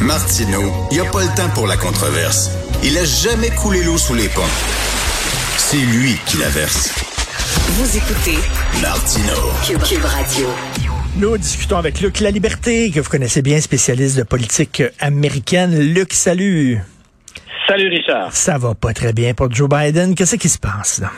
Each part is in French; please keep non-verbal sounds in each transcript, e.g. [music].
Martino, il n'y a pas le temps pour la controverse. Il a jamais coulé l'eau sous les ponts. C'est lui qui la verse. Vous écoutez Martino. Cube, Radio. Nous discutons avec Luc La Liberté, que vous connaissez bien, spécialiste de politique américaine. Luc, salut. Salut Richard. Ça va pas très bien pour Joe Biden. Qu'est-ce qui se passe là?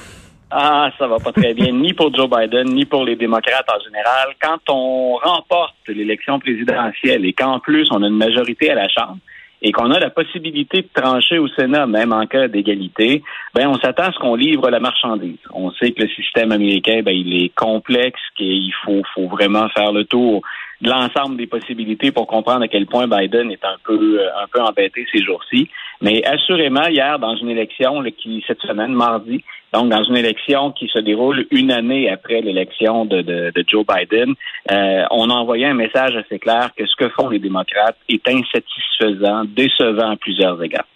Ah, ça va pas très bien, ni pour Joe Biden, ni pour les démocrates en général. Quand on remporte l'élection présidentielle et qu'en plus on a une majorité à la Chambre et qu'on a la possibilité de trancher au Sénat, même en cas d'égalité, ben on s'attend à ce qu'on livre la marchandise. On sait que le système américain, ben il est complexe, qu'il faut, faut vraiment faire le tour de l'ensemble des possibilités pour comprendre à quel point Biden est un peu un peu embêté ces jours-ci. Mais assurément, hier, dans une élection qui, cette semaine, mardi, donc dans une élection qui se déroule une année après l'élection de, de, de, Joe Biden, euh, on a envoyé un message assez clair que ce que font les démocrates est insatisfaisant, décevant à plusieurs égards.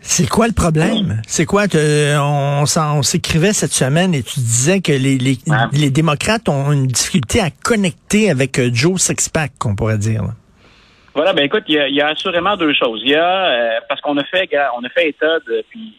C'est quoi le problème? C'est quoi? on, on s'écrivait cette semaine et tu disais que les, les, les, démocrates ont une difficulté à connecter avec euh, Joe Sixpack, qu'on pourrait dire. Voilà, ben écoute, il y y a, assurément deux choses. Il y a euh, parce qu'on a fait on a fait état de puis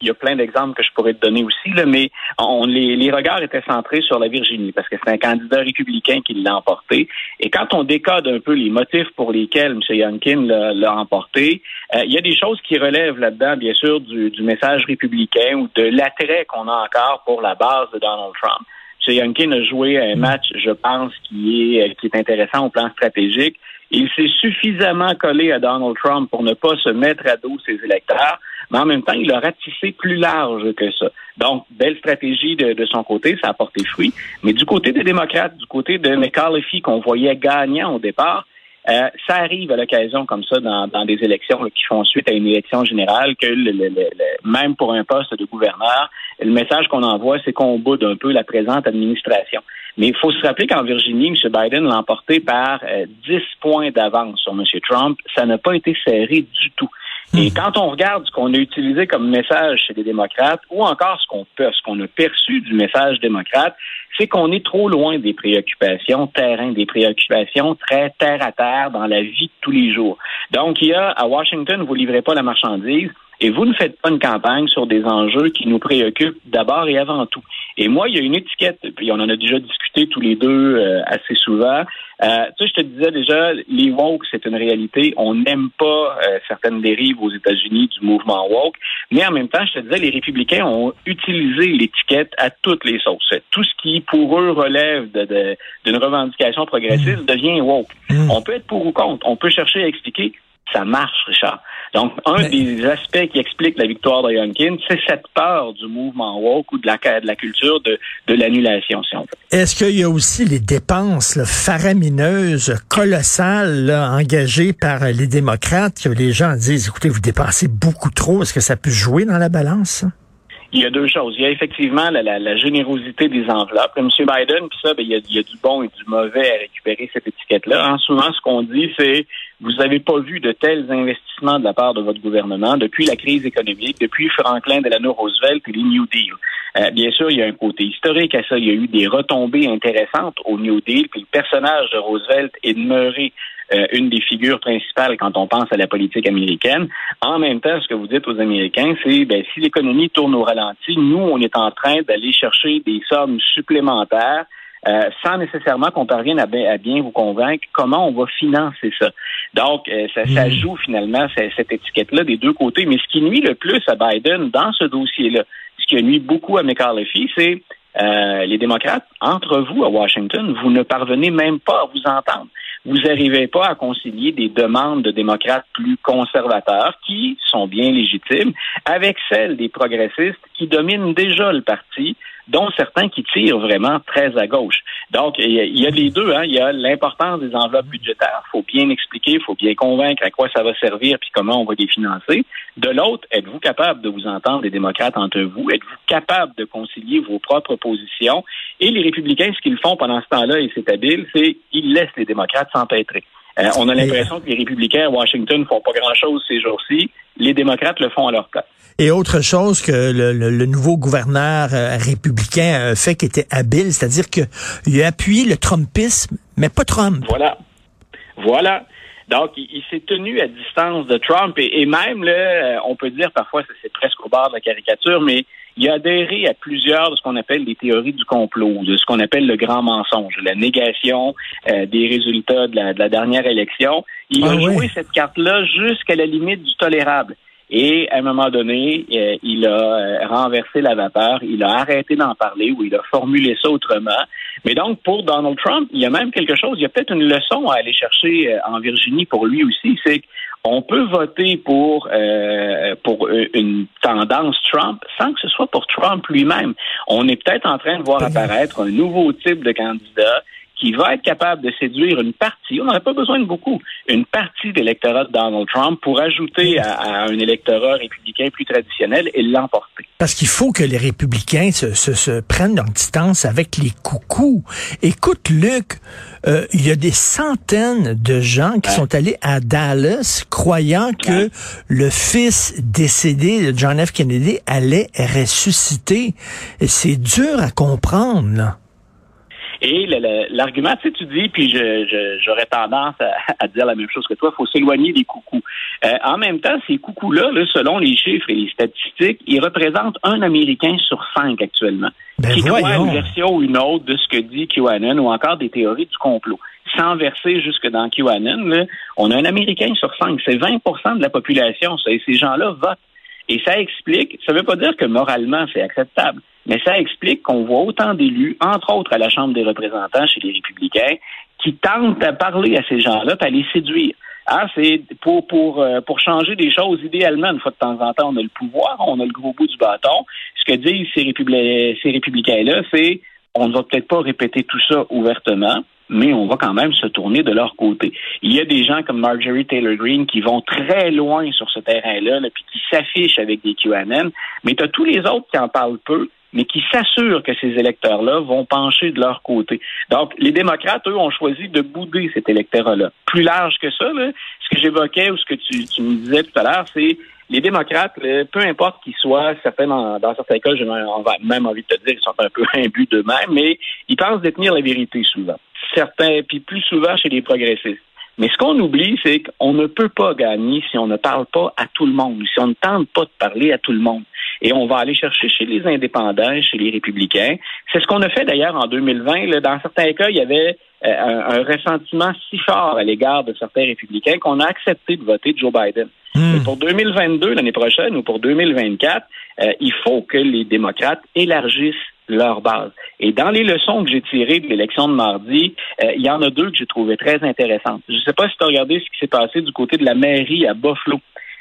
il y a plein d'exemples que je pourrais te donner aussi, là, mais on, les, les, regards étaient centrés sur la Virginie parce que c'est un candidat républicain qui l'a emporté. Et quand on décode un peu les motifs pour lesquels M. Youngkin l'a emporté, euh, il y a des choses qui relèvent là-dedans, bien sûr, du, du message républicain ou de l'attrait qu'on a encore pour la base de Donald Trump. Youngkin a joué un match, je pense, qui est, qui est intéressant au plan stratégique. Il s'est suffisamment collé à Donald Trump pour ne pas se mettre à dos ses électeurs, mais en même temps, il a ratissé plus large que ça. Donc, belle stratégie de, de son côté, ça a porté fruit. Mais du côté des démocrates, du côté de McCarthy, qu'on voyait gagnant au départ, euh, ça arrive à l'occasion comme ça dans, dans, des élections qui font suite à une élection générale que le, le, le, même pour un poste de gouverneur, le message qu'on envoie, c'est qu'on boude un peu la présente administration. Mais il faut se rappeler qu'en Virginie, M. Biden l'a emporté par euh, 10 points d'avance sur M. Trump. Ça n'a pas été serré du tout. Et quand on regarde ce qu'on a utilisé comme message chez les démocrates, ou encore ce qu'on ce qu'on a perçu du message démocrate, c'est qu'on est trop loin des préoccupations terrain, des préoccupations très terre à terre dans la vie de tous les jours. Donc, il y a à Washington, vous livrez pas la marchandise. Et vous ne faites pas une campagne sur des enjeux qui nous préoccupent d'abord et avant tout. Et moi, il y a une étiquette, puis on en a déjà discuté tous les deux euh, assez souvent. Euh, tu sais, je te disais déjà, les woke, c'est une réalité. On n'aime pas euh, certaines dérives aux États-Unis du mouvement woke, mais en même temps, je te disais, les républicains ont utilisé l'étiquette à toutes les sauces. Tout ce qui, pour eux, relève d'une de, d'une revendication progressiste devient woke. Mm. On peut être pour ou contre. On peut chercher à expliquer ça marche, Richard. Donc, un des aspects qui explique la victoire de Youngkin, c'est cette peur du mouvement woke ou de la, de la culture de, de l'annulation, si on veut. Est-ce qu'il y a aussi les dépenses là, faramineuses, colossales, là, engagées par les démocrates, que les gens disent, écoutez, vous dépensez beaucoup trop, est-ce que ça peut jouer dans la balance? Il y a deux choses. Il y a effectivement la, la, la générosité des enveloppes. M. Biden, puis ça, ben, il, y a, il, y a, du bon et du mauvais à récupérer cette étiquette-là. Hein, souvent, ce qu'on dit, c'est vous n'avez pas vu de tels investissements de la part de votre gouvernement depuis la crise économique, depuis Franklin Delano Roosevelt et les New Deal. Euh, bien sûr, il y a un côté historique à ça. Il y a eu des retombées intéressantes au New Deal, puis le personnage de Roosevelt est demeuré euh, une des figures principales quand on pense à la politique américaine. En même temps, ce que vous dites aux Américains, c'est ben, si l'économie tourne au ralenti, nous, on est en train d'aller chercher des sommes supplémentaires euh, sans nécessairement qu'on parvienne à bien, vous convaincre comment on va financer ça? Donc, euh, ça, ça, hmm. joue finalement cette étiquette-là des deux côtés. Mais ce qui nuit le plus à Biden dans ce dossier-là, ce qui nuit beaucoup à McCarthy, c'est euh, les démocrates, entre vous à Washington, vous ne parvenez même pas à vous entendre. Vous n'arrivez pas à concilier des demandes de démocrates plus conservateurs, qui sont bien légitimes, avec celles des progressistes qui dominent déjà le parti dont certains qui tirent vraiment très à gauche. Donc, il y a, les deux. Hein. Il y a l'importance des enveloppes budgétaires. Il faut bien expliquer, il faut bien convaincre à quoi ça va servir puis comment on va les financer. De l'autre, êtes-vous capable de vous entendre, les démocrates, entre vous? Êtes-vous capable de concilier vos propres positions? Et les républicains, ce qu'ils font pendant ce temps-là, et c'est habile, c'est qu'ils laissent les démocrates s'empêtrer. Euh, on a l'impression que les républicains à Washington font pas grand-chose ces jours-ci. Les démocrates le font à leur place. Et autre chose que le, le, nouveau gouverneur euh, républicain a fait qui était habile, c'est-à-dire qu'il a appuyé le Trumpisme, mais pas Trump. Voilà. Voilà. Donc, il, s'est tenu à distance de Trump et, même, là, on peut dire parfois, c'est presque au bord de la caricature, mais il a adhéré à plusieurs de ce qu'on appelle les théories du complot, de ce qu'on appelle le grand mensonge, la négation euh, des résultats de la, dernière élection. Il a ah joué cette carte-là jusqu'à la limite du tolérable. Et à un moment donné, euh, il a euh, renversé la vapeur, il a arrêté d'en parler ou il a formulé ça autrement. Mais donc, pour Donald Trump, il y a même quelque chose, il y a peut-être une leçon à aller chercher en Virginie pour lui aussi, c'est on peut voter pour euh, pour une tendance Trump sans que ce soit pour Trump lui-même. On est peut-être en train de voir apparaître un nouveau type de candidat qui va être capable de séduire une partie, on n'aurait pas besoin de beaucoup, une partie de l'électorat de Donald Trump pour ajouter à, un électorat républicain plus traditionnel et l'emporter. Parce qu'il faut que les républicains se, se, prennent leur distance avec les coucous. Écoute, Luc, euh, il y a des centaines de gens qui sont allés à Dallas croyant que le fils décédé de John F. Kennedy allait ressusciter. C'est dur à comprendre, là. Et l'argument, tu sais, tu dis, puis j'aurais tendance à, dire la même chose que toi, il faut s'éloigner des coucous. Euh, en même temps, ces coucous-là, selon les chiffres et les statistiques, ils représentent un Américain sur cinq actuellement. Ben qui croit une version ou une autre de ce que dit QAnon ou encore des théories du complot. Sans verser jusque dans QAnon, on a un Américain sur cinq. C'est 20% de la population. Et ces gens-là votent. Et ça explique, ça ne veut pas dire que moralement c'est acceptable, mais ça explique qu'on voit autant d'élus, entre autres à la Chambre des représentants chez les républicains, qui tentent à parler à ces gens-là, à les séduire. Ah, c'est pour pour euh, pour changer des choses idéalement une fois de temps en temps on a le pouvoir, on a le gros bout du bâton. Ce que disent ces, ces républicains là, c'est on ne va peut-être pas répéter tout ça ouvertement, mais on va quand même se tourner de leur côté. Il y a des gens comme Marjorie Taylor Greene qui vont très loin sur ce terrain-là, puis qui s'affichent avec des QAnon, mais tu as tous les autres qui en parlent peu, mais qui s'assurent que ces électeurs-là vont pencher de leur côté. Donc, les démocrates, eux, ont choisi de bouder cet électorat-là. Plus large que ça, ce que j'évoquais ou ce que tu, tu me disais tout à l'heure, c'est les démocrates, peu importe qu'ils soient, certains dans, certains cas, j'ai même envie de te dire, ils sont un peu [laughs] imbus d'eux-mêmes, mais ils pensent détenir la vérité souvent. Certains, puis plus souvent chez les progressistes. Mais ce qu'on oublie, c'est qu'on ne peut pas gagner si on ne parle pas à tout le monde, si on ne tente pas de parler à tout le monde. Et on va aller chercher chez les indépendants, chez les républicains. C'est ce qu'on a fait d'ailleurs en 2020. Dans certains cas, il y avait euh, un, ressentiment si fort à l'égard de certains républicains qu'on a accepté de voter Joe Biden. Hmm. pour 2022, l'année prochaine, ou pour 2024, euh, il faut que les démocrates élargissent leur base. Et dans les leçons que j'ai tirées de l'élection de mardi, euh, il y en a deux que j'ai trouvées très intéressantes. Je ne sais pas si tu as regardé ce qui s'est passé du côté de la mairie à Buffalo.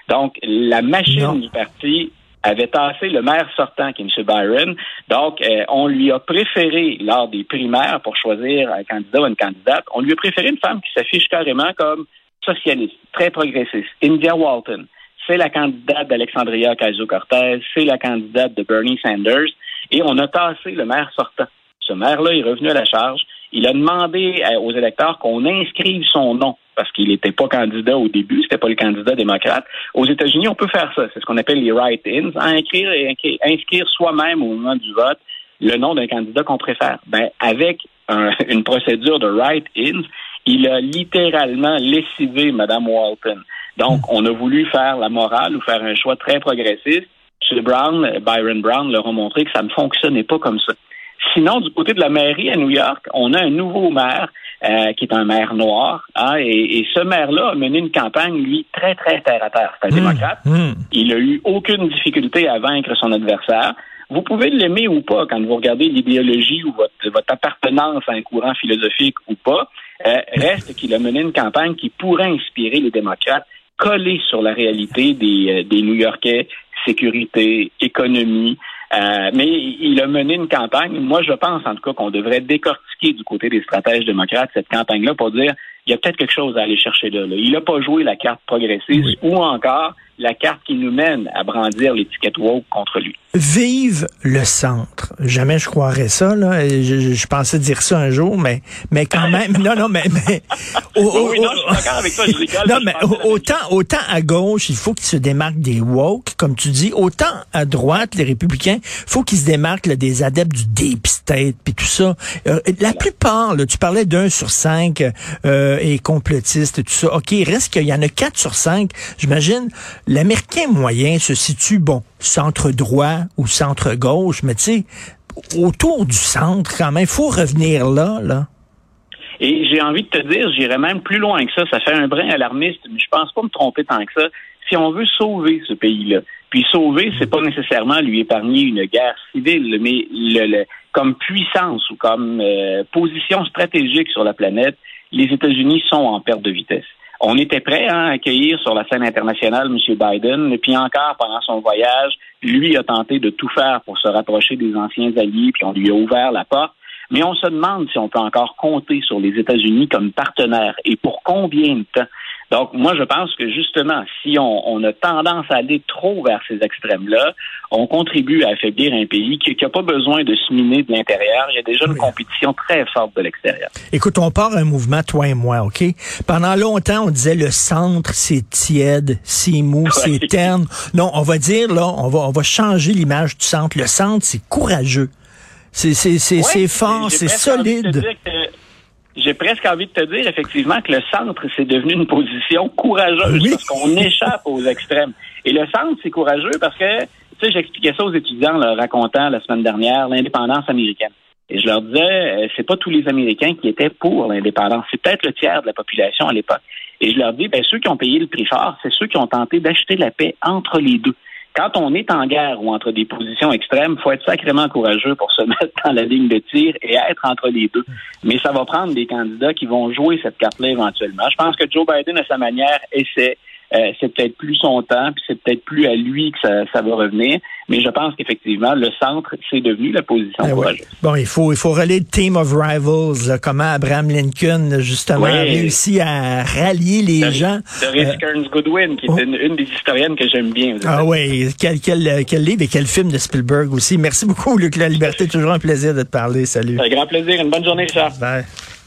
Donc, la machine du parti avait tassé le maire sortant, qui est M. Byron. Donc, euh, on lui a préféré, lors des primaires, pour choisir un candidat ou une candidate, on lui a préféré une femme qui s'affiche carrément comme socialiste, très progressiste, India Walton. C'est la candidate d'Alexandria Ocasio-Cortez, c'est la candidate de Bernie Sanders, et on a tassé le maire sortant. Ce maire-là est revenu à la charge. Il a demandé euh, aux électeurs qu'on inscrive son nom parce qu'il n'était pas candidat au début, c'était pas le candidat démocrate. Aux États-Unis, on peut faire ça. C'est ce qu'on appelle les write-ins, inscrire, inscrire soi-même au moment du vote le nom d'un candidat qu'on préfère. Ben, avec [laughs] une procédure de write-ins, il a littéralement lessivé Mme Walton. Donc, on a voulu faire la morale ou faire un choix très progressiste. M. Brown, Byron Brown leur a montré que ça ne fonctionnait pas comme ça. Sinon, du côté de la mairie à New York, on a un nouveau maire euh, qui est un maire noir. Hein, et, ce maire-là a mené une campagne, lui, très, très terre à terre. C'est un mmh, démocrate. Mmh. Il a eu aucune difficulté à vaincre son adversaire. Vous pouvez l'aimer ou pas quand vous regardez l'idéologie ou votre, votre appartenance à un courant philosophique ou pas. Euh, reste qu'il a mené une campagne qui pourrait inspirer les démocrates collés sur la réalité des, euh, des New-Yorkais, sécurité, économie, euh, mais il a mené une campagne. Moi, je pense en tout cas qu'on devrait décortiquer du côté des stratèges démocrates cette campagne-là pour dire il y a peut-être quelque chose à aller chercher là. Il n'a pas joué la carte progressiste ou encore la carte qui nous mène à brandir l'étiquette woke contre lui. Vive le centre. Jamais je croirais ça, là. Je, je, pensais dire ça un jour, mais, mais quand [laughs] même, non, non, mais, mais oui, non, je suis d'accord avec toi, je rigole. Non, mais autant, autant à gauche, il faut qu'ils se démarquent des woke, comme tu dis, autant à droite, les républicains, faut qu'ils se démarquent là, des adeptes du deep state, puis tout ça. Euh, la plupart, là, tu parlais d'un sur cinq euh, et complotiste et tout ça. OK, il reste qu'il y en a quatre sur cinq. J'imagine, l'Américain moyen se situe, bon, centre droit ou centre gauche, mais tu sais, autour du centre quand même, il faut revenir là, là. Et j'ai envie de te dire, j'irais même plus loin que ça. Ça fait un brin alarmiste, mais je pense pas me tromper tant que ça. Si on veut sauver ce pays-là, puis sauver, c'est pas nécessairement lui épargner une guerre civile, mais comme puissance ou comme euh, position stratégique sur la planète, les États-Unis sont en perte de vitesse. On était prêt hein, à accueillir sur la scène internationale M. Biden, et puis encore pendant son voyage, lui a tenté de tout faire pour se rapprocher des anciens alliés, puis on lui a ouvert la porte. Mais on se demande si on peut encore compter sur les États-Unis comme partenaire et pour combien de temps? Donc, moi, je pense que justement, si on, a tendance à aller trop vers ces extrêmes-là, on contribue à affaiblir un pays qui n'a pas besoin de se miner de l'intérieur. Il y a déjà une compétition très forte de l'extérieur. Écoute, on part un mouvement, toi et moi, OK? Pendant longtemps, on disait le centre, c'est tiède, c'est mou, [laughs] c'est terne. Non, on va dire, là, on va, on va changer l'image du centre. Le centre, c'est courageux. C'est, c'est, c'est, fort, c'est solide j'ai presque envie de te dire effectivement que le centre, c'est devenu une position courageuse parce qu'on échappe aux extrêmes. Et le centre, c'est courageux parce que, tu sais, j'expliquais ça aux étudiants, leur racontant la semaine dernière l'indépendance américaine. Et je leur disais, euh, c'est pas tous les Américains qui étaient pour l'indépendance. C'est peut-être le tiers de la population à l'époque. Et je leur dis, ben, ceux qui ont payé le prix fort, c'est ceux qui ont tenté d'acheter la paix entre les deux quand on est en guerre ou entre des positions extrêmes, faut être sacrément courageux pour se [laughs] mettre dans la ligne de tir et être entre les deux. Mais ça va prendre des candidats qui vont jouer cette carte-là éventuellement. Je pense que Joe Biden, à sa manière, essaie euh, c'est peut-être plus son temps, puis c'est peut-être plus à lui que ça, ça va revenir. Mais je pense qu'effectivement, le centre, c'est devenu la position ben Bon, il faut, il faut relayer le Team of Rivals, comment Abraham Lincoln, justement, a réussi à rallier les gens. Doris euh, Kearns Goodwin, qui est oh. une, des historiennes que j'aime bien. Ah oui, quel, quel, quel livre et quel film de Spielberg aussi. Merci beaucoup, Luc La Liberté. Toujours un plaisir de te parler. Salut. Un grand plaisir. Une bonne journée, Richard. Bye.